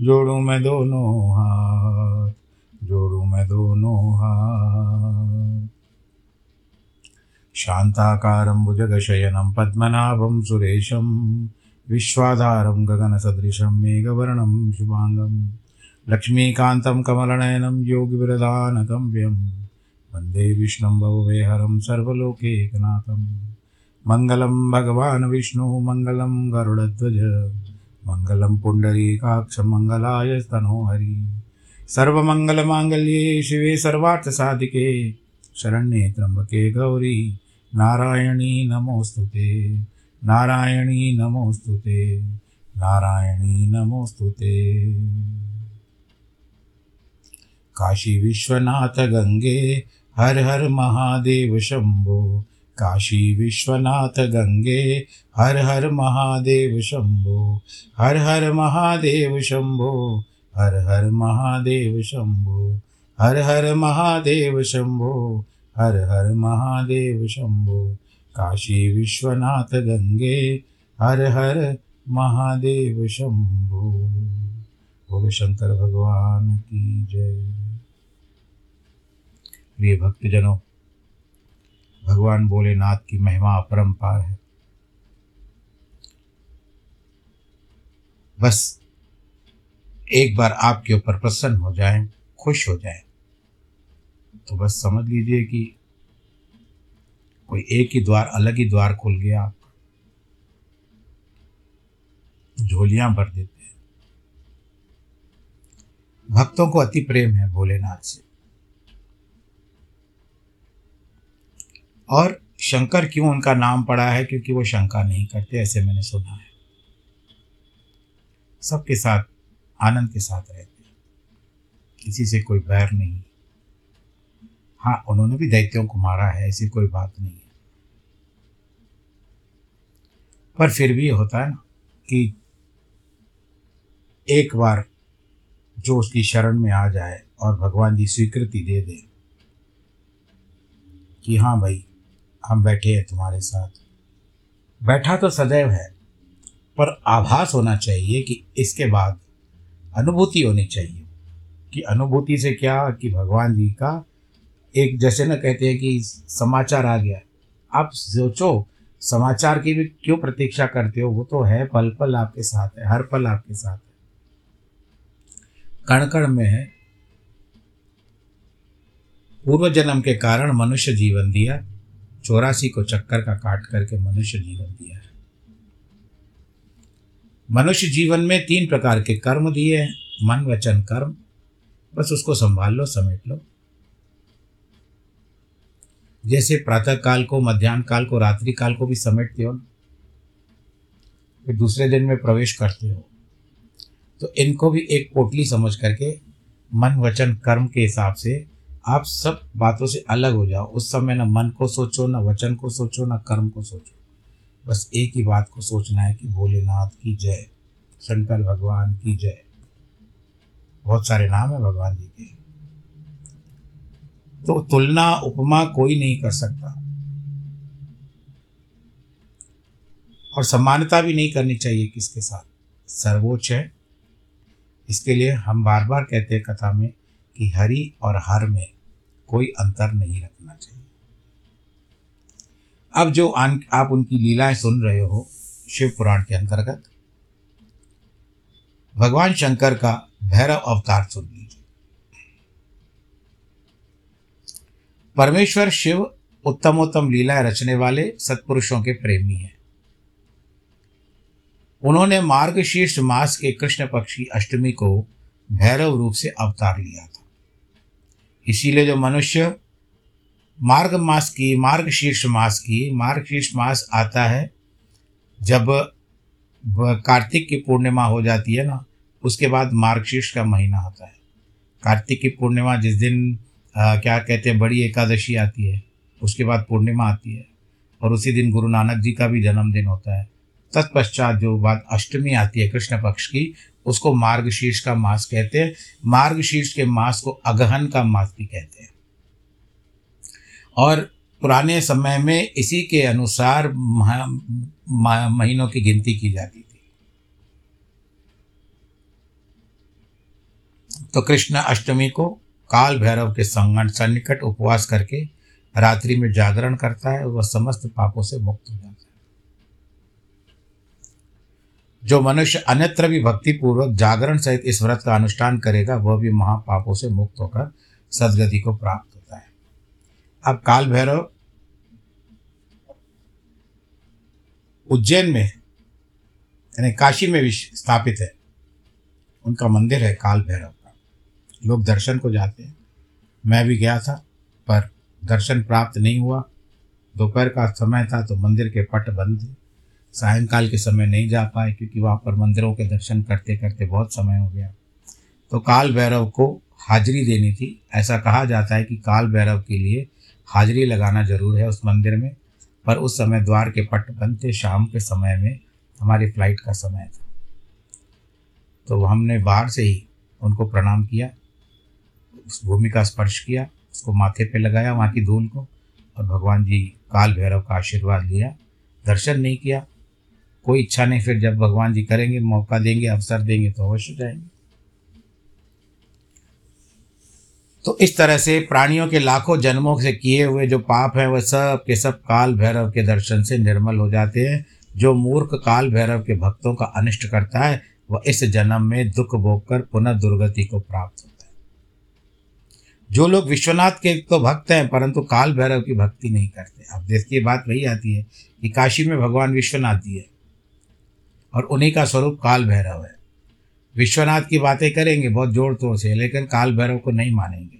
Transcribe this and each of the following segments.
जोड़ू मैं दोनों हाथ, जोड़ू मैं दोनों हाथ। शान्ताकारं भुजगशयनं, पद्मनाभं सुरेशं, विश्वाधारं गगनसदृशं, मेघवर्णं शुभाङ्गं, लक्ष्मीकान्तं कमलनयनं, योगिविरदानगम्यं, वंदे विष्णुं भववेहरं सर्वलोकेकनाथं, मङ्गलं भगवान् विष्णु, मङ्गलं गरुडध्वज। मङ्गलं पुण्डरीकाक्षमङ्गलाय स्तनोहरि सर्वमङ्गलमाङ्गल्ये शिवे सर्वार्थसाधिके। शरण्ये त्र्यम्बके गौरी, नारायणी नमोऽस्तु ते। नारायणी नमोऽस्तु ते। नारायणी नमोऽस्तु ते। काशी विश्वनाथ गंगे हर हर महादेव शंभो काशी विश्वनाथ गंगे, हर हर महादेव शंभो, हर हर महादेव शंभो, हर हर महादेव शंभो, हर हर महादेव शंभो, हर हर महादेव शंभो, काशी विश्वनाथ गंगे, हर हर महादेव शंभो। बोलो शंकर भगवान की जय। प्रिय भक्तजनों भगवान भोलेनाथ की महिमा अपरंपार है। बस एक बार आपके ऊपर प्रसन्न हो जाए, खुश हो जाए। तो बस समझ लीजिए कि कोई एक ही द्वार, अलग ही द्वार खुल गया आपका। झोलियाँ भर देते हैं। भक्तों को अति प्रेम है भोलेनाथ से। और शंकर क्यों उनका नाम पड़ा है? क्योंकि वो शंका नहीं करते, ऐसे मैंने सुना है। सबके साथ, आनंद के साथ रहते किसी से कोई बैर नहीं हाँ। उन्होंने भी दैत्यों को मारा है, ऐसी कोई बात नहीं है। पर फिर भी होता है ना कि एक बार जो उसकी शरण में आ जाए और भगवान जी स्वीकृति दे दे कि हाँ भाई हम बैठे हैं तुम्हारे साथ। बैठा तो सदैव है, पर आभास होना चाहिए कि इसके बाद अनुभूति होनी चाहिए। कि अनुभूति से क्या? कि भगवान जी का एक जैसे ना कहते हैं कि समाचार आ गया। आप सोचो, समाचार की भी क्यों प्रतीक्षा करते हो? वो तो है पल पल आपके साथ है, हर पल आपके साथ है। कण कण में है। पूर्व जन्म के कारण मनुष्य जीवन दिया चौरासी को चक्कर का काट करके मनुष्य जीवन दिया है। मनुष्य जीवन में तीन प्रकार के कर्म दिए हैं। मन, वचन, कर्म। बस उसको संभाल लो, समेट लो। जैसे प्रातः काल को, मध्यान्ह काल को, रात्रि काल को भी समेटते हो फिर दूसरे दिन में प्रवेश करते हो। तो इनको भी एक पोटली समझ करके मन, वचन, कर्म के हिसाब से आप सब बातों से अलग हो जाओ। उस समय ना मन को सोचो, ना वचन को सोचो, ना कर्म को सोचो। बस एक ही बात को सोचना है कि भोलेनाथ की जय, शंकर भगवान की जय। बहुत सारे नाम है भगवान जी के। तो तुलना, उपमा कोई नहीं कर सकता। और समानता भी नहीं करनी चाहिए किसके साथ। सर्वोच्च है। इसके लिए हम बार बार कहते हैं कथा में कि हरि और हर में कोई अंतर नहीं रखना चाहिए। अब जो आप उनकी लीलाएँ सुन रहे हो, शिव पुराण के अंतर्गत, भगवान शंकर का भैरव अवतार सुन लीजिए। परमेश्वर शिव उत्तमोत्तम लीलाएँ रचने वाले सत्पुरुषों के प्रेमी हैं। उन्होंने मार्गशीर्ष मास के कृष्ण पक्षी अष्टमी को भैरव रूप से अवतार लिया था। इसीलिए जो मनुष्य मार्ग मास की मार्गशीर्ष मास की मार्गशीर्ष मास आता है जब कार्तिक की पूर्णिमा हो जाती है ना उसके बाद मार्गशीर्ष का महीना आता है। कार्तिक की पूर्णिमा जिस दिन आ, क्या कहते हैं बड़ी एकादशी आती है उसके बाद पूर्णिमा आती है और उसी दिन गुरु नानक जी का भी जन्मदिन होता है। तत्पश्चात जो बात अष्टमी आती है कृष्ण पक्ष की उसको मार्गशीर्ष का मास कहते हैं। मार्गशीर्ष के मास को अगहन का मास भी कहते हैं। और पुराने समय में इसी के अनुसार महीनों की गिनती की जाती थी। तो कृष्ण अष्टमी को काल भैरव के संगन सन्निकट उपवास करके रात्रि में जागरण करता है वह समस्त पापों से मुक्त हो जाता है। जो मनुष्य अन्यत्र भी भक्ति पूर्वक जागरण सहित इस व्रत का अनुष्ठान करेगा, वह भी महापापों से मुक्त होकर सदगति को प्राप्त होता है। अब काल भैरव उज्जैन में, यानी काशी में भी स्थापित है। उनका मंदिर है काल भैरव का। लोग दर्शन को जाते हैं। मैं भी गया था, पर दर्शन प्राप्त नहीं हुआ। दोपहर का समय था तो मंदिर के पट बंद थे। सायंकाल के समय नहीं जा पाए क्योंकि वहाँ पर मंदिरों के दर्शन करते करते बहुत समय हो गया। तो काल भैरव को हाजिरी देनी थी। ऐसा कहा जाता है कि काल भैरव के लिए हाजिरी लगाना ज़रूर है उस मंदिर में, पर उस समय द्वार के पट थे शाम के समय में हमारी फ़्लाइट का समय था। तो हमने बाहर से ही उनको प्रणाम किया, उस भूमि का स्पर्श किया, उसको माथे पे लगाया, वहाँ की धूल को, और भगवान जी काल भैरव का आशीर्वाद लिया। दर्शन नहीं किया कोई इच्छा नहीं, फिर जब भगवान जी करेंगे, मौका देंगे, अवसर देंगे तो अवश्य जाएँगे। तो इस तरह से प्राणियों के लाखों जन्मों से किए हुए जो पाप हैं, वह सब के सब काल भैरव के दर्शन से निर्मल हो जाते हैं। जो मूर्ख काल भैरव के भक्तों का अनिष्ट करता है, वह इस जन्म में दुख भोग कर पुनः दुर्गति को प्राप्त होता है। जो लोग विश्वनाथ के तो भक्त हैं, परंतु काल भैरव की भक्ति नहीं करते। अब देखिए बात वही आती है कि काशी में भगवान विश्वनाथ जी है। और उन्हीं का स्वरूप काल भैरव है। विश्वनाथ की बातें करेंगे, बहुत ज़ोर तोर से, लेकिन काल भैरव को नहीं मानेंगे।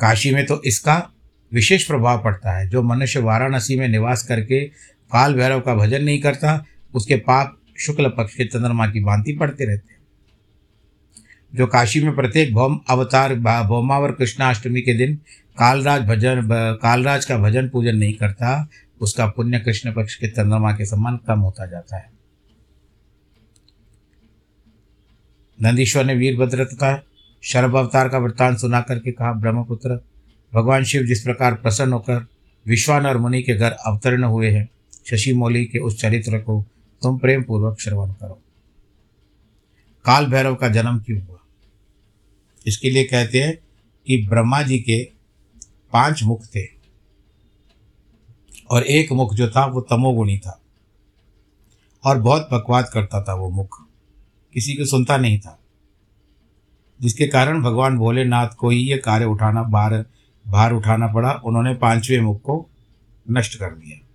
काशी में तो इसका विशेष प्रभाव पड़ता है। जो मनुष्य वाराणसी में निवास करके काल भैरव का भजन नहीं करता, उसके पाप शुक्ल पक्ष के चंद्रमा की भांति पड़ते रहते हैं। जो काशी में प्रत्येक भौम, अवतार भौमावर कृष्णाष्टमी के दिन कालराज भजन कालराज का भजन पूजन नहीं करता, उसका पुण्य कृष्ण पक्ष के चंद्रमा के समान कम होता जाता है। नंदीश्वर ने वीरभद्र तथा शरभ अवतार का वृत्तांत सुना करके कहा, ब्रह्मपुत्र, भगवान शिव जिस प्रकार प्रसन्न होकर विश्वान और मुनि के घर अवतरण हुए हैं, शशि मौली के उस चरित्र को तुम प्रेम पूर्वक श्रवण करो। काल भैरव का जन्म क्यों हुआ? इसके लिए कहते हैं कि ब्रह्मा जी के पाँच मुख थे और एक मुख जो था वो तमोगुणी था और बहुत बकवाद करता था वो मुख। किसी को सुनता नहीं था। जिसके कारण भगवान भोलेनाथ को ही ये कार्य उठाना, बार, भार उठाना पड़ा। उन्होंने पाँचवें मुख को नष्ट कर दिया।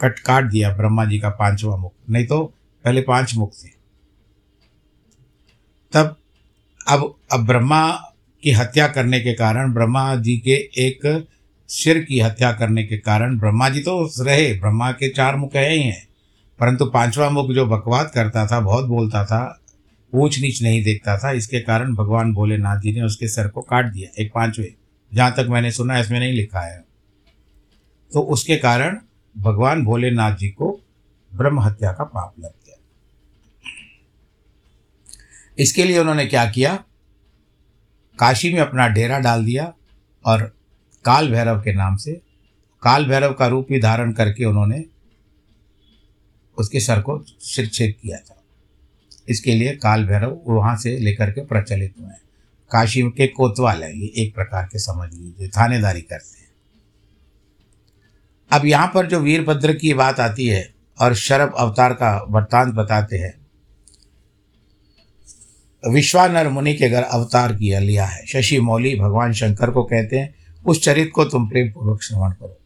कट काट दिया ब्रह्मा जी का पांचवा मुख। नहीं तो पहले पाँच मुख थे। तब अब अब ब्रह्मा की हत्या करने के कारण, ब्रह्मा जी के एक सिर की हत्या करने के कारण ब्रह्मा जी तो रहे, ब्रह्मा के चार मुख है ही हैं। परंतु पांचवा मुख जो बकवाद करता था, बहुत बोलता था ऊंच नीच नहीं देखता था, इसके कारण भगवान भोलेनाथ जी ने उसके सर को काट दिया, एक पाँचवें। जहाँ तक मैंने सुना, इसमें नहीं लिखा है। तो उसके कारण भगवान भोलेनाथ जी को ब्रह्म हत्या का पाप लग गया। इसके लिए उन्होंने क्या किया? काशी में अपना डेरा डाल दिया और काल भैरव के नाम से, काल भैरव का रूप भी धारण करके उन्होंने उसके सर को शिरछेद किया था। इसके लिए काल भैरव वहाँ से लेकर के प्रचलित हुए हैं। काशी के कोतवाल है, ये एक प्रकार के समझ लीजिए, थानेदारी करते हैं। अब यहाँ पर जो वीरभद्र की बात आती है और शरभ अवतार का वृत्तांत बताते हैं विश्वानर मुनि के घर अवतार किया लिया है। शशि मौली भगवान शंकर को कहते हैं, उस चरित्र को तुम प्रेम पूर्वक श्रवण करो।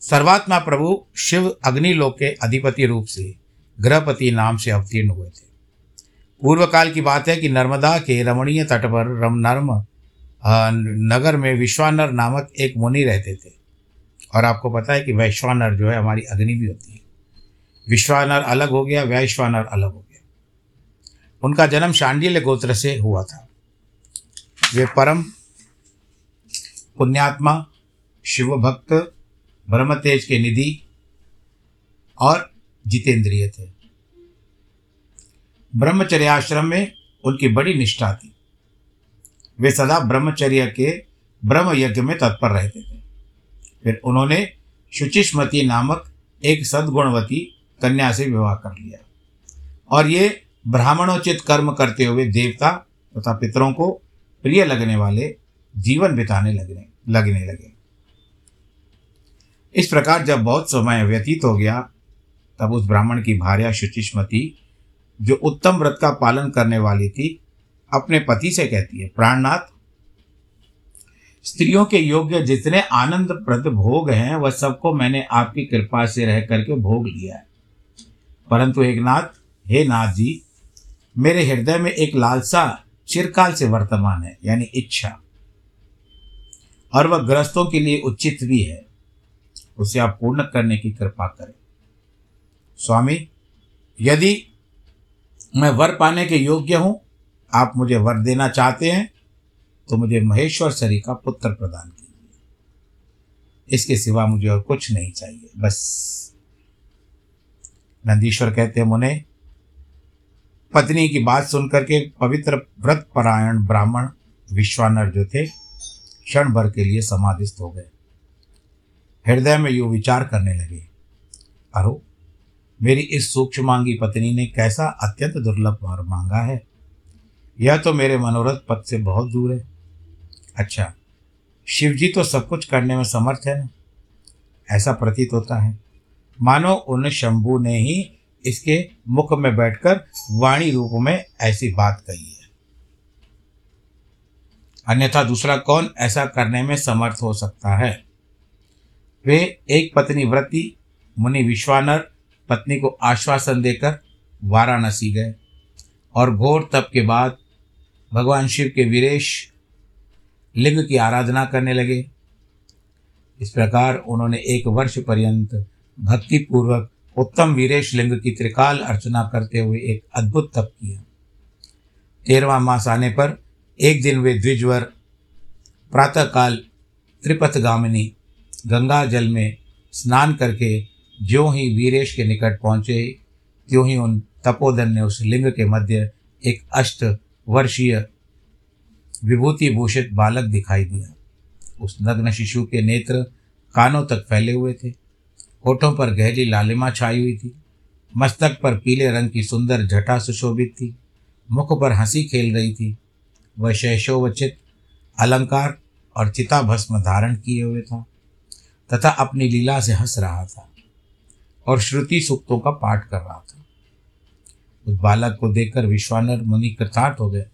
सर्वात्मा प्रभु शिव अग्निलोक के अधिपति रूप से ग्रहपति नाम से अवतीर्ण हुए थे। पूर्व काल की बात है कि नर्मदा के रमणीय तट पर रम नर्म नगर में विश्वानर नामक एक मुनि रहते थे। और आपको पता है कि वैश्वानर जो है, हमारी अग्नि भी होती है। विश्वानर अलग हो गया वैश्वानर अलग हो गया। उनका जन्म शांडिल्य गोत्र से हुआ था। वे परम पुण्यात्मा शिव भक्त ब्रह्मतेज के निधि और जितेंद्रिय थे। ब्रह्मचर्य आश्रम में उनकी बड़ी निष्ठा थी। वे सदा ब्रह्मचर्य के ब्रह्म यज्ञ में तत्पर रहते थे। फिर उन्होंने शुचिष्मती नामक एक सद्गुणवती कन्या से विवाह कर लिया और ये ब्राह्मणोचित कर्म करते हुए देवता तथा पितरों को प्रिय लगने वाले जीवन बिताने लगने लगने लगे। इस प्रकार जब बहुत समय व्यतीत हो गया, तब उस ब्राह्मण की भार्या शुचिष्मती, जो उत्तम व्रत का पालन करने वाली थी, अपने पति से कहती है, प्राणनाथ, स्त्रियों के योग्य जितने आनंद प्रद भोग हैं, वह सबको मैंने आपकी कृपा से रह करके भोग लिया है। परंतु एक नाथ, हे नाथ जी मेरे हृदय में एक लालसा चिरकाल से वर्तमान है, यानी इच्छा। और वह ग्रस्तों के लिए उचित भी है। उसे आप पूर्ण करने की कृपा करें। स्वामी, यदि मैं वर पाने के योग्य हूँ, आप मुझे वर देना चाहते हैं तो मुझे महेश्वर शरी का पुत्र प्रदान कीजिए। इसके सिवा मुझे और कुछ नहीं चाहिए, बस। नंदीश्वर कहते हैं, मुने पत्नी की बात सुनकर के पवित्र व्रत परायण ब्राह्मण विश्वानर जो थे, क्षण भर के लिए समाधिस्थ हो गए। हृदय में यू विचार करने लगे, अरो, मेरी इस सूक्ष्मांगी पत्नी ने कैसा अत्यंत दुर्लभ वर मांगा है। यह तो मेरे मनोरथ पद से बहुत दूर है। अच्छा शिवजी तो सब कुछ करने में समर्थ है ना? ऐसा प्रतीत होता है। मानो उन शंभु ने ही इसके मुख में बैठकर वाणी रूप में ऐसी बात कही है। अन्यथा दूसरा कौन ऐसा करने में समर्थ हो सकता है? वे एक पत्नी व्रति, मुनि विश्वानर पत्नी को आश्वासन देकर वाराणसी गए और घोर तप के बाद भगवान शिव के वीरेश लिंग की आराधना करने लगे। इस प्रकार उन्होंने एक वर्ष पर्यंत भक्तिपूर्वक उत्तम वीरेश लिंग की त्रिकाल अर्चना करते हुए एक अद्भुत तप किया। तेरहवा मास आने पर एक दिन वे द्विजवर, प्रातःकाल त्रिपथगामिनी गंगा जल में स्नान करके ज्यों ही वीरेश के निकट पहुँचे, त्यों ही उन तपोधन ने उस लिंग के मध्य एक अष्ट वर्षीय विभूति भूषित बालक दिखाई दिया। उस नग्न शिशु के नेत्र कानों तक फैले हुए थे। होठों पर गहरी लालिमा छाई हुई थी। मस्तक पर पीले रंग की सुंदर जटा सुशोभित थी। मुख पर हँसी खेल रही थी। वह शैशोवचित, अलंकार और चिता भस्म धारण किए हुए था तथा अपनी लीला से हंस रहा था और श्रुति सूक्तों का पाठ कर रहा था। उस बालक को देखकर विश्वानर मुनि कृतार्थ हो गए।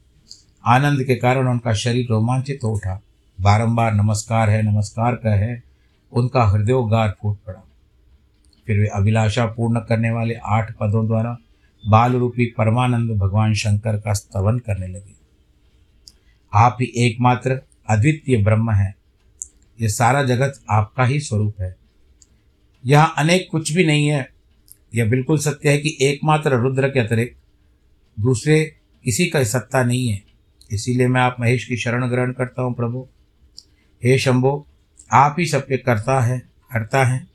आनंद के कारण उनका शरीर रोमांचित हो उठा। बारंबार नमस्कार है, नमस्कार का है उनका हृदयोगार फूट पड़ा। फिर वे अभिलाषा पूर्ण करने वाले आठ पदों द्वारा बाल रूपी परमानंद भगवान शंकर का स्तवन करने लगे। आप ही एकमात्र अद्वितीय ब्रह्म है। ये सारा जगत आपका ही स्वरूप है। यहाँ अनेक कुछ भी नहीं है। यह बिल्कुल सत्य है कि एकमात्र रुद्र के अतिरिक्त दूसरे किसी का सत्ता नहीं है। इसीलिए मैं आप महेश की शरण ग्रहण करता हूँ, प्रभु। हे शंभो, आप ही सबके करता है करता है।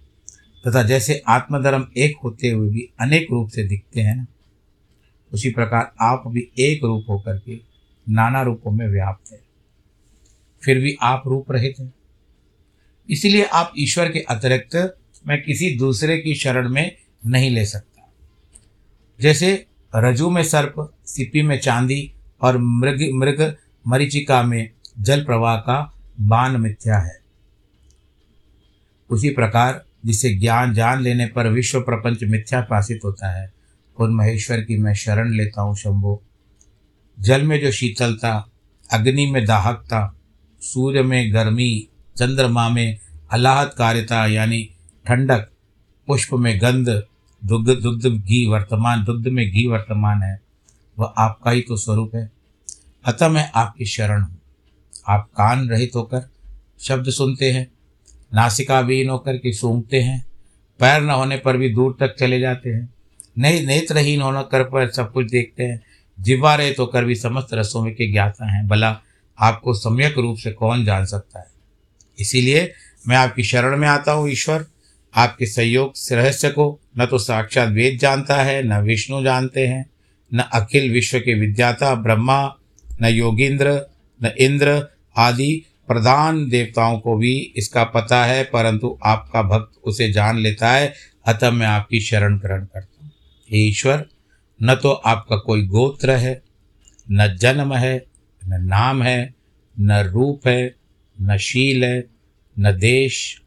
तथा जैसे आत्मधर्म एक होते हुए भी अनेक रूप से दिखते हैं ना उसी प्रकार आप भी एक रूप होकर के नाना रूपों में व्याप्त है। फिर भी आप रूप रहित हैं। इसीलिए आप ईश्वर के अतिरिक्त मैं किसी दूसरे की शरण में नहीं ले सकता। जैसे रजू में सर्प सिपी में चांदी और मृग मृग मरीचिका में जल प्रवाह का बान मिथ्या है। उसी प्रकार जिसे ज्ञान, जान लेने पर विश्व प्रपंच मिथ्या पासित होता है। उन महेश्वर की मैं शरण लेता हूँ शंभो। जल में जो शीतलता, अग्नि में दाहकता, सूर्य में गर्मी, चंद्रमा में अल्लाहकारिता यानी ठंडक, पुष्प में गंध, दुग्ध दुग्ध घी वर्तमान, दुग्ध में घी वर्तमान है, वह आपका ही तो स्वरूप है। अतः मैं आपकी शरण हूँ। आप कान रहित होकर शब्द सुनते हैं। नासिका विहीन होकर के सूंघते हैं, पैर न होने पर भी दूर तक चले जाते हैं। नहीं, नेत्रहीन होने कर पर सब कुछ देखते हैं। जिवा रहित होकर भी समस्त रसों में के ज्ञाता हैं। भला आपको सम्यक रूप से कौन जान सकता है? इसीलिए मैं आपकी शरण में आता हूँ, ईश्वर। आपके सहयोग रहस्य को न तो साक्षात वेद जानता है, न विष्णु जानते हैं, न अखिल विश्व के विद्याता ब्रह्मा, न योगींद्र, न इंद्र आदि प्रधान देवताओं को भी इसका पता है, परंतु आपका भक्त उसे जान लेता है, अतः मैं आपकी शरण ग्रहण करता हूँ। हे ईश्वर, न तो आपका कोई गोत्र है, न जन्म है, न नाम है, न रूप है, न शील है, न देश।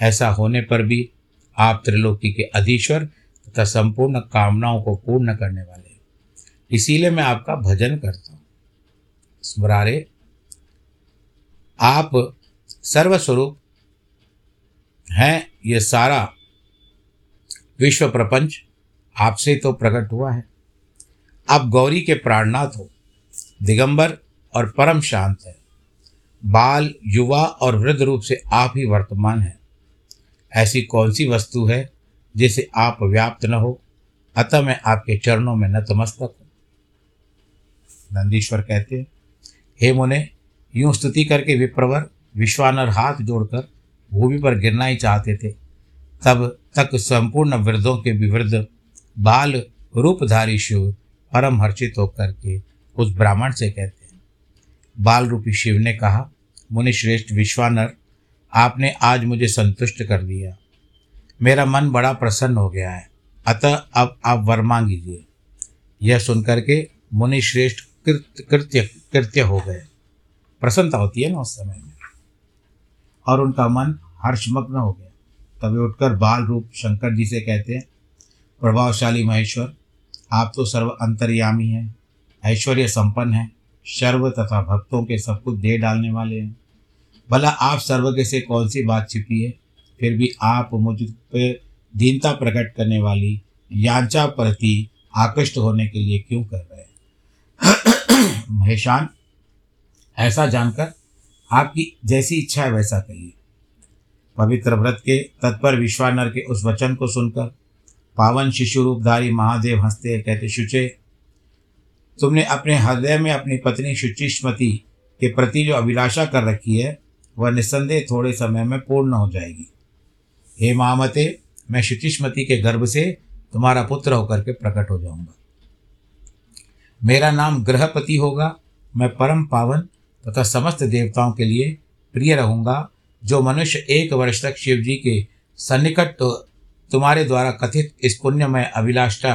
ऐसा होने पर भी आप त्रिलोकी के अधीश्वर तथा संपूर्ण कामनाओं को पूर्ण करने वाले इसीलिए मैं आपका भजन करता हूँ। स्मरारे आप सर्वस्वरूप हैं, ये सारा विश्व प्रपंच आपसे तो प्रकट हुआ है। आप गौरी के प्राणनाथ हो, दिगंबर और परम शांत है। बाल, युवा और वृद्ध रूप से आप ही वर्तमान हैं। ऐसी कौन सी वस्तु है जिसे आप व्याप्त न हो? अतः मैं आपके चरणों में नतमस्तक हूँ। नंदीश्वर कहते हैं, हे मुने यूँ स्तुति करके विप्रवर विश्वानर हाथ जोड़कर भूमि पर गिरना ही चाहते थे। तब तक संपूर्ण वृद्धों के विवृद्ध बाल रूपधारी शिव परम हर्षित होकर के उस ब्राह्मण से कहते हैं बाल रूपी शिव ने कहा मुनि श्रेष्ठ विश्वानर, आपने आज मुझे संतुष्ट कर दिया। मेरा मन बड़ा प्रसन्न हो गया है। अतः अब आप वर मांगीजिए। यह सुनकर के मुनि श्रेष्ठ कृत्य कृत्य हो गए। प्रसन्नता होती है ना उस समय में। और उनका मन हर्षमग्न हो गया। तभी उठकर बाल रूप शंकर जी से कहते हैं, प्रभावशाली महेश्वर, आप तो सर्व अंतर्यामी हैं, ऐश्वर्य संपन्न हैं, सर्व तथा भक्तों के सब कुछ दे डालने वाले हैं। भला आप सर्वज्ञ से कौन सी बात छिपी है? फिर भी आप मुझ पे दीनता प्रकट करने वाली यांचा प्रति आकृष्ट होने के लिए क्यों कर रहे हैं? महेशान ऐसा जानकर आपकी जैसी इच्छा है वैसा कहिए। पवित्र व्रत के तत्पर विश्वानर के उस वचन को सुनकर पावन शिशु रूपधारी महादेव हँसते कहते, शुचे, तुमने अपने हृदय में अपनी पत्नी शुचिस्मति के प्रति जो अभिलाषा कर रखी है, वह निस्संदेह थोड़े समय में पूर्ण हो जाएगी। हे महामते, मैं शुचिस्मति के गर्भ से तुम्हारा पुत्र होकर के प्रकट हो जाऊँगा। मेरा नाम ग्रहपति होगा, मैं परम पावन तथा समस्त देवताओं के लिए प्रिय रहूँगा, जो मनुष्य एक वर्ष तक शिव जी के सन्निकट तो तुम्हारे द्वारा कथित इस पुण्यमय अभिलाषा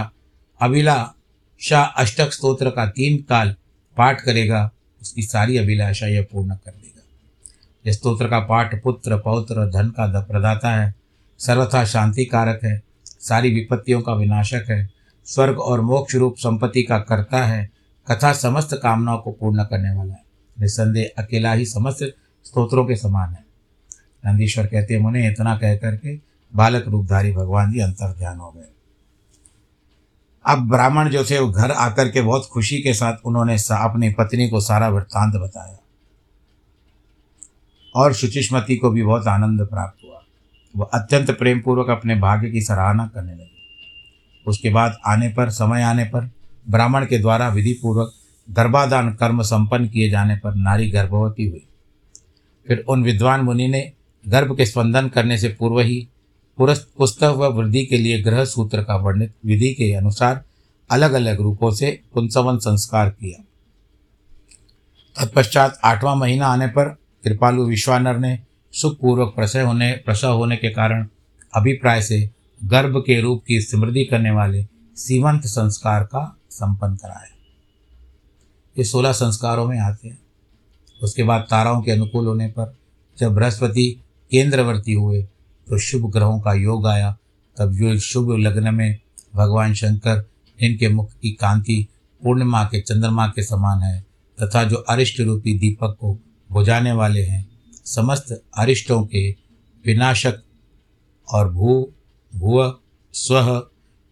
अभिलाषा अष्टक स्तोत्र का तीन काल पाठ करेगा, उसकी सारी अभिलाषा यह पूर्ण कर देगा। यह स्तोत्र का पाठ पुत्र, पौत्र, धन का प्रदाता है, सर्वथा शांति कारक है, सारी विपत्तियों का विनाशक है, स्वर्ग और मोक्ष रूप संपत्ति का कर्ता है कथा समस्त कामनाओं को पूर्ण करने वाला है। निसंदेह अकेला ही समस्त स्तोत्रों के समान है। नंदीश्वर कहते हैं, मुने इतना कह करके बालक रूपधारी भगवान जी अंतर ध्यान हो गए। अब ब्राह्मण जो थे, वो घर आकर के बहुत खुशी के साथ उन्होंने अपनी पत्नी को सारा वृत्तांत बताया। और शुचिष्मति को भी बहुत आनंद प्राप्त हुआ। वह अत्यंत प्रेम पूर्वक अपने भाग्य की सराहना करने लगी। उसके बाद आने पर, समय आने पर ब्राह्मण के द्वारा विधि पूर्वक गर्भाधान कर्म संपन्न किए जाने पर नारी गर्भवती हुई। फिर उन विद्वान मुनि ने गर्भ के स्पंदन करने से पूर्व ही पुस्तक व वृद्धि के लिए ग्रह सूत्र का वर्णित विधि के अनुसार अलग अलग रूपों से पुंसवन संस्कार किया। तत्पश्चात आठवां महीना आने पर कृपालु विश्वानर ने सुखपूर्वक प्रसव होने प्रसव होने के कारण अभिप्राय से गर्भ के रूप की स्मृति करने वाले सीमंत संस्कार का संपन्न कराया। ये सोलह संस्कारों में आते हैं। उसके बाद ताराओं के अनुकूल होने पर जब बृहस्पति केंद्रवर्ती हुए तो शुभ ग्रहों का योग आया। तब जो शुभ लग्न में भगवान शंकर, इनके मुख की कांति पूर्णिमा के चंद्रमा के समान है, तथा जो अरिष्ट रूपी दीपक को बुझाने वाले हैं, समस्त अरिष्टों के विनाशक और भू भुव स्व,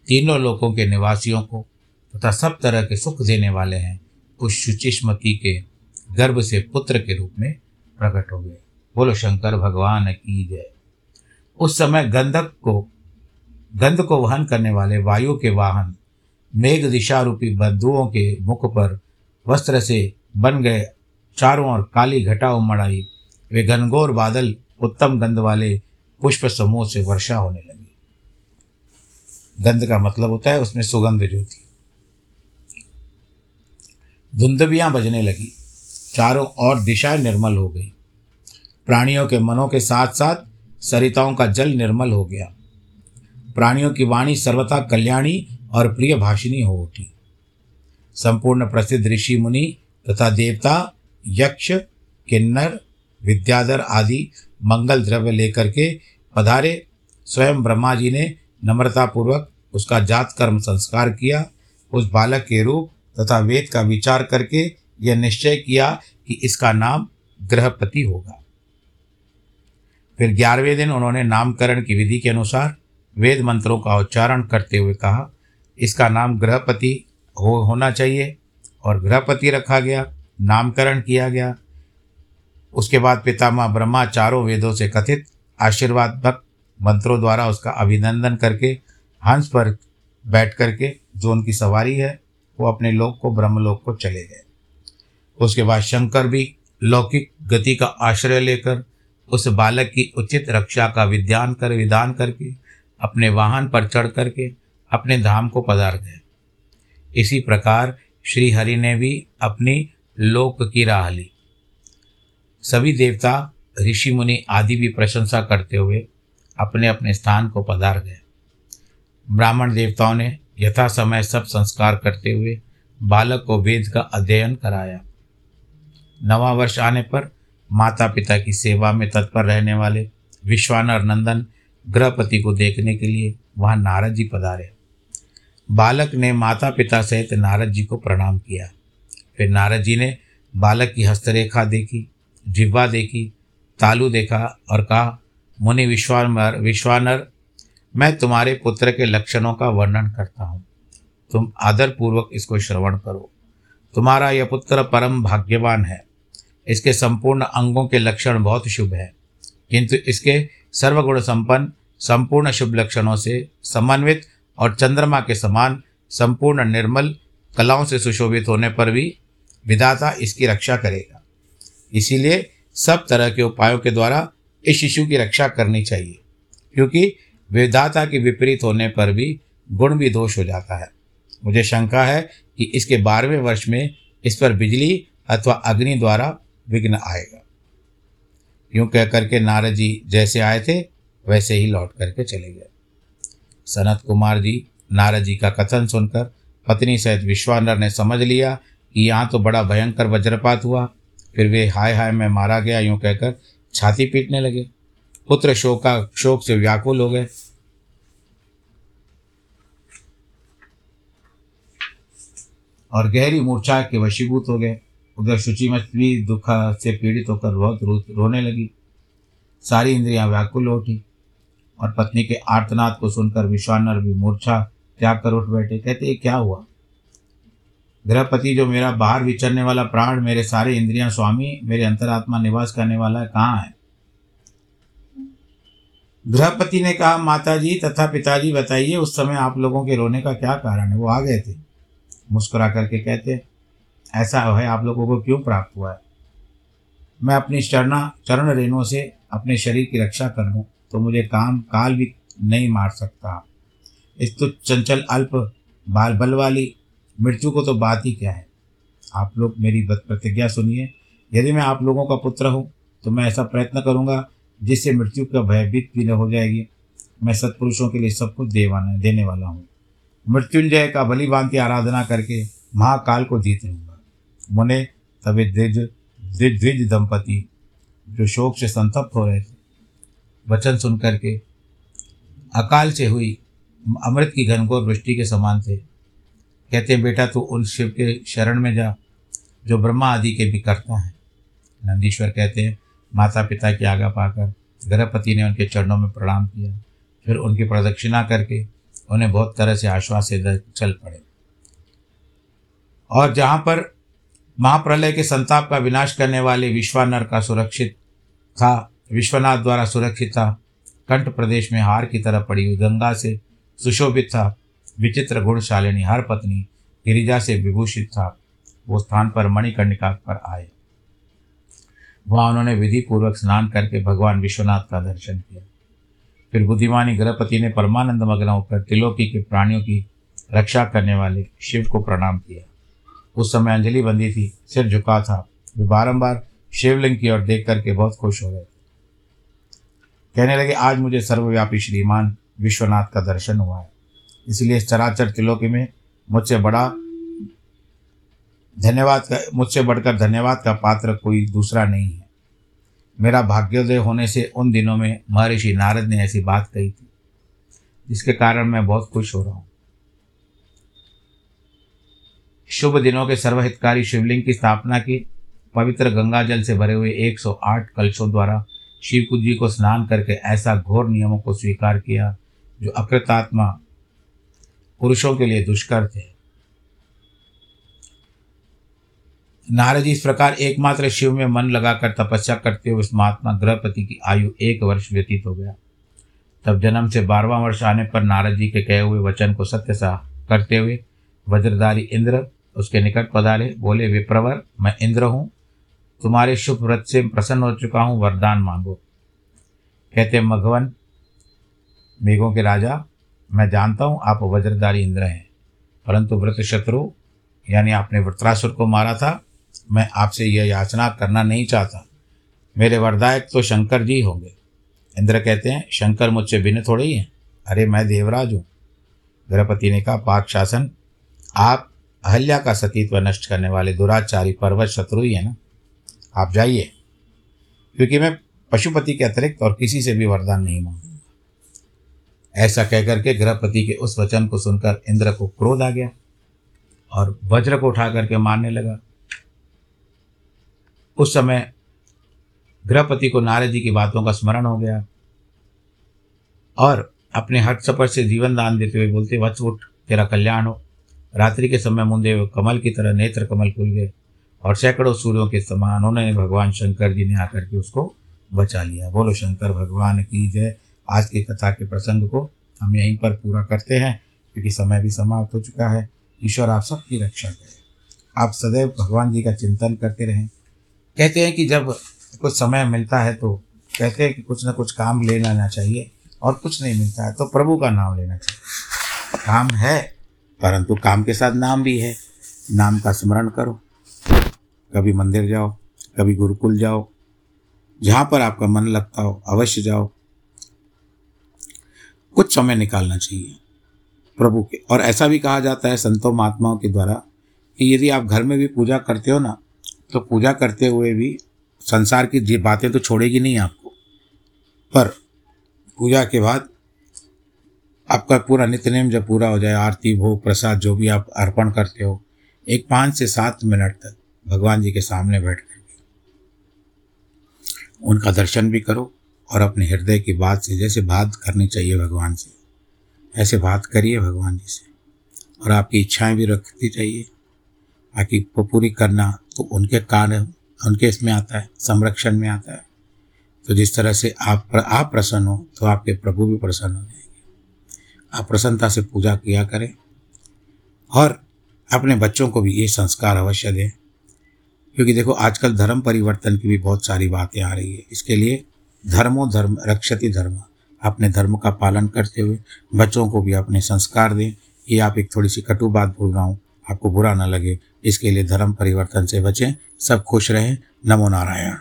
तीनों लोकों के निवासियों को तथा सब तरह के सुख देने वाले हैं। उस शुचिष्मती के गर्भ से पुत्र के रूप में प्रकट हो गए। बोलो, शंकर भगवान की जय। उस समय गंधक को, गंध को वहन करने वाले वायु के वाहन, मेघ दिशा रूपी बंधुओं के मुख पर वस्त्र से बन गए। चारों ओर काली घटा उमड़ आई। वे घनघोर बादल उत्तम गंध वाले पुष्प समूह से वर्षा होने लगी। गंध का मतलब होता है उसमें सुगंध जो थी धुंधबियाँ बजने लगी। चारों ओर दिशाएँ निर्मल हो गई। प्राणियों के मनों के साथ साथ सरिताओं का जल निर्मल हो गया। प्राणियों की वाणी सर्वथा कल्याणी और प्रिय भाषिनी हो उठी। संपूर्ण प्रसिद्ध ऋषि मुनि तथा देवता, यक्ष, किन्नर, विद्याधर आदि मंगल द्रव्य लेकर के पधारे स्वयं ब्रह्मा जी ने नम्रतापूर्वक उसका जात कर्म संस्कार किया। उस बालक के रूप तथा वेद का विचार करके यह निश्चय किया कि इसका नाम ग्रहपति होगा। फिर ग्यारहवें दिन उन्होंने नामकरण की विधि के अनुसार वेद मंत्रों का उच्चारण करते हुए कहा, इसका नाम ग्रहपति हो, होना चाहिए और ग्रहपति रखा गया, नामकरण किया गया। उसके बाद पितामह ब्रह्मा चारों वेदों से कथित आशीर्वाद भक्त मंत्रों द्वारा उसका अभिनंदन करके, हंस पर बैठ करके जो उनकी सवारी है वो अपने लोक को, ब्रह्मलोक को चले गए। उसके बाद शंकर भी लौकिक गति का आश्रय लेकर उस बालक की उचित रक्षा का विधान कर, विधान करके अपने वाहन पर चढ़ करके अपने धाम को पधार गए। इसी प्रकार श्री हरि ने भी अपनी लोक की राह ली। सभी देवता, ऋषि मुनि आदि भी प्रशंसा करते हुए अपने अपने स्थान को पधार गए। ब्राह्मण देवताओं ने यथा समय सब संस्कार करते हुए बालक को वेद का अध्ययन कराया। नवा वर्ष आने पर माता पिता की सेवा में तत्पर रहने वाले विश्वानर नंदन ग्रहपति को देखने के लिए वहाँ नारद जी पधारे। बालक ने माता पिता सहित नारद जी को प्रणाम किया। फिर नारद जी ने बालक की हस्तरेखा देखी, जिह्वा देखी, तालू देखा और कहा, मुनि विश्वानर विश्वानर मैं तुम्हारे पुत्र के लक्षणों का वर्णन करता हूँ। तुम आदरपूर्वक इसको श्रवण करो। तुम्हारा यह पुत्र परम भाग्यवान है। इसके संपूर्ण अंगों के लक्षण बहुत शुभ है, किंतु इसके सर्वगुण संपन्न, संपूर्ण शुभ लक्षणों से समन्वित और चंद्रमा के समान संपूर्ण निर्मल कलाओं से सुशोभित होने पर भी विधाता इसकी रक्षा करेगा। इसीलिए सब तरह के उपायों के द्वारा इस शिशु की रक्षा करनी चाहिए, क्योंकि विधाता के विपरीत होने पर भी गुण भी दोष हो जाता है। मुझे शंका है कि इसके बारहवें वर्ष में इस पर बिजली अथवा अग्नि द्वारा विघ्न आएगा। यूँ कह करके नारद जी जैसे आए थे, वैसे ही लौट करके चले गए। सनत कुमार जी, नारद जी का कथन सुनकर पत्नी सहित विश्वानर ने समझ लिया कि यहाँ तो बड़ा भयंकर वज्रपात हुआ। फिर वे हाय हाय में मारा गया, यूँ कहकर छाती पीटने लगे। पुत्र शोका शोक से व्याकुल हो गए। और गहरी मूर्छा के वशीभूत हो गए। उधर शुचि भी दुख से पीड़ित होकर बहुत रो, रोने लगी। सारी इंद्रियाँ व्याकुल उठी और पत्नी के आर्तनाद को सुनकर विश्वानर भी मूर्छा त्याग कर उठ बैठे। कहते क्या हुआ? गृहपति जो मेरा बाहर विचरने वाला प्राण मेरे सारे इंद्रियाँ स्वामी मेरे अंतरात्मा निवास करने वाला है कहाँ है? गृहपति ने कहा माता जी तथा पिताजी, बताइए, उस समय आप लोगों के रोने का क्या कारण है? वो आ गए थे। मुस्कुरा करके कहते, ऐसा है, आप लोगों को क्यों प्राप्त हुआ है? मैं अपनी चरणा, चरण रेणुओं से अपने शरीर की रक्षा कर लूँ तो मुझे काम, काल भी नहीं मार सकता। इस तो चंचल, अल्प, बाल बल वाली मृत्यु को तो बात ही क्या है? आप लोग मेरी प्रतिज्ञा सुनिए। यदि मैं आप लोगों का पुत्र हूँ तो मैं ऐसा प्रयत्न करूँगा जिससे मृत्यु का भयभीत भी न हो जाएगी। मैं सत्पुरुषों के लिए सब कुछ देवाना, देने वाला हूँ। मृत्युंजय का बलि भांति आराधना करके महाकाल को जीत लूँगा। मुने तभी द्विज द्विज दंपति, जो शोक से संतप्त हो रहे थे। वचन सुन करके अकाल से हुई अमृत की घनघोर वृष्टि के समान थे। कहते हैं, बेटा, तू उन शिव के शरण में जा, जो ब्रह्मा आदि के भी करता है। नंदीश्वर कहते हैं माता पिता की आज्ञा पाकर गर्भपति ने उनके चरणों में प्रणाम किया। फिर उनकी प्रदक्षिणा करके उन्हें बहुत तरह से आश्वास चल पड़े। और जहाँ पर महाप्रलय के संताप का विनाश करने वाले विश्वानर का सुरक्षित था, विश्वनाथ द्वारा सुरक्षित था, कंठ प्रदेश में हार की तरह पड़ी हुई गंगा से सुशोभित था, विचित्र गुणशालिनी हर पत्नी गिरिजा से विभूषित था, वो स्थान पर मणिकर्णिका पर आए। वहाँ उन्होंने विधि पूर्वक स्नान करके भगवान विश्वनाथ का दर्शन किया। फिर बुद्धिमानी गृहपति ने परमानंद मग्न होकर त्रिलोकी के प्राणियों की रक्षा करने वाले शिव को प्रणाम किया। उस समय अंजलि बंदी थी, सिर झुका था। वे बारंबार शिवलिंग की ओर देख करके बहुत खुश हो गए। कहने लगे, आज मुझे सर्वव्यापी श्रीमान विश्वनाथ का दर्शन हुआ है। इसलिए इस चराचर त्रिलोकी में मुझसे बड़ा धन्यवाद का, मुझसे बढ़कर धन्यवाद का पात्र कोई दूसरा नहीं है। मेरा भाग्योदय होने से उन दिनों में महर्षि नारद ने ऐसी बात कही थी, जिसके कारण मैं बहुत खुश हो रहा हूँ। शुभ दिनों के सर्वहितकारी शिवलिंग की स्थापना की, पवित्र गंगा जल से भरे हुए 108 कलशों द्वारा शिव जी को स्नान करके ऐसा घोर नियमों को स्वीकार किया, जो अकृतात्मा पुरुषों के लिए दुष्कर थे। नारद जी इस प्रकार एकमात्र शिव में मन लगाकर तपस्या करते हुए उस महात्मा ग्रहपति की आयु एक वर्ष व्यतीत हो गया। तब जन्म से बारहवां वर्ष आने पर नारद जी के कहे हुए वचन को सत्य सा करते हुए वज्रधारी इंद्र उसके निकट पधारे, बोले, विप्रवर, मैं इंद्र हूँ। तुम्हारे शुभ व्रत से प्रसन्न हो चुका हूँ, वरदान मांगो। कहते, मघवन, मेघों के राजा, मैं जानता हूँ आप वज्रधारी इंद्र हैं, परंतु व्रत शत्रु यानी आपने वृत्रासुर को मारा था मैं आपसे यह याचना करना नहीं चाहता। मेरे वरदायक तो शंकर जी होंगे। इंद्र कहते हैं, शंकर मुझसे भिन्न थोड़े ही हैं। अरे, मैं देवराज हूँ। गृहपति ने कहा, पाक शासन, आप अहल्या का सतीत्व नष्ट करने वाले दुराचारी पर्वत शत्रु ही है ना? आप जाइए, क्योंकि मैं पशुपति के अतिरिक्त और किसी से भी वरदान नहीं मांगूँगा। ऐसा कहकर के गृहपति के उस वचन को सुनकर इंद्र को क्रोध आ गया और वज्र को उठा करके मारने लगा। उस समय गृहपति को नारद जी की बातों का स्मरण हो गया और अपने हट सपर से जीवन दान देते हुए बोलते, वत्स उठ, तेरा कल्याण हो। रात्रि के समय मुंदे कमल की तरह नेत्र कमल खुल गए और सैकड़ों सूर्यों के समान उन्होंने भगवान शंकर जी ने आकर के उसको बचा लिया। बोलो, शंकर, भगवान की जय। आज की कथा के प्रसंग को हम यहीं पर पूरा करते हैं, क्योंकि समय भी समाप्त हो चुका है। ईश्वर, आप सबकी रक्षा करें। आप सदैव भगवान जी का चिंतन करते रहें। कहते हैं कि जब कुछ समय मिलता है तो कहते हैं कि कुछ ना कुछ काम ले लेना चाहिए और कुछ नहीं मिलता है तो प्रभु का नाम लेना चाहिए। काम है, परंतु काम के साथ नाम भी है। नाम का स्मरण करो। कभी मंदिर जाओ, कभी गुरुकुल जाओ, जहाँ पर आपका मन लगता हो, अवश्य जाओ। कुछ समय निकालना चाहिए प्रभु के। और ऐसा भी कहा जाता है संतों महात्माओं के द्वारा कि यदि आप घर में भी पूजा करते हो ना तो पूजा करते हुए भी संसार की जी बातें तो छोड़ेगी नहीं आपको। पर पूजा के बाद आपका पूरा नित्य जब पूरा हो जाए, आरती, भोग, प्रसाद, जो भी आप अर्पण करते हो, एक पाँच से सात मिनट तक भगवान जी के सामने बैठ कर उनका दर्शन भी करो और अपने हृदय की बात से, जैसे बात करनी चाहिए भगवान से, ऐसे बात करिए भगवान जी से। और आपकी इच्छाएँ भी रखनी चाहिए बाकी वो पूरी करना उनके कारण उनके इसमें आता है, संरक्षण में आता है। तो जिस तरह से आप आप प्रसन्न हो तो आपके प्रभु भी प्रसन्न हो जाएँगे। आप प्रसन्नता से पूजा किया करें और अपने बच्चों को भी ये संस्कार अवश्य दें। क्योंकि देखो, आजकल धर्म परिवर्तन की भी बहुत सारी बातें आ रही है। इसके लिए धर्मो धर्म, रक्षति धर्म। अपने धर्म का पालन करते हुए बच्चों को भी अपने संस्कार दें। ये आप एक थोड़ी सी कटु बात बोल रहा हूँ। आपको बुरा ना लगे। इसके लिए धर्म परिवर्तन से बचें, सब खुश रहें। नमो नारायण।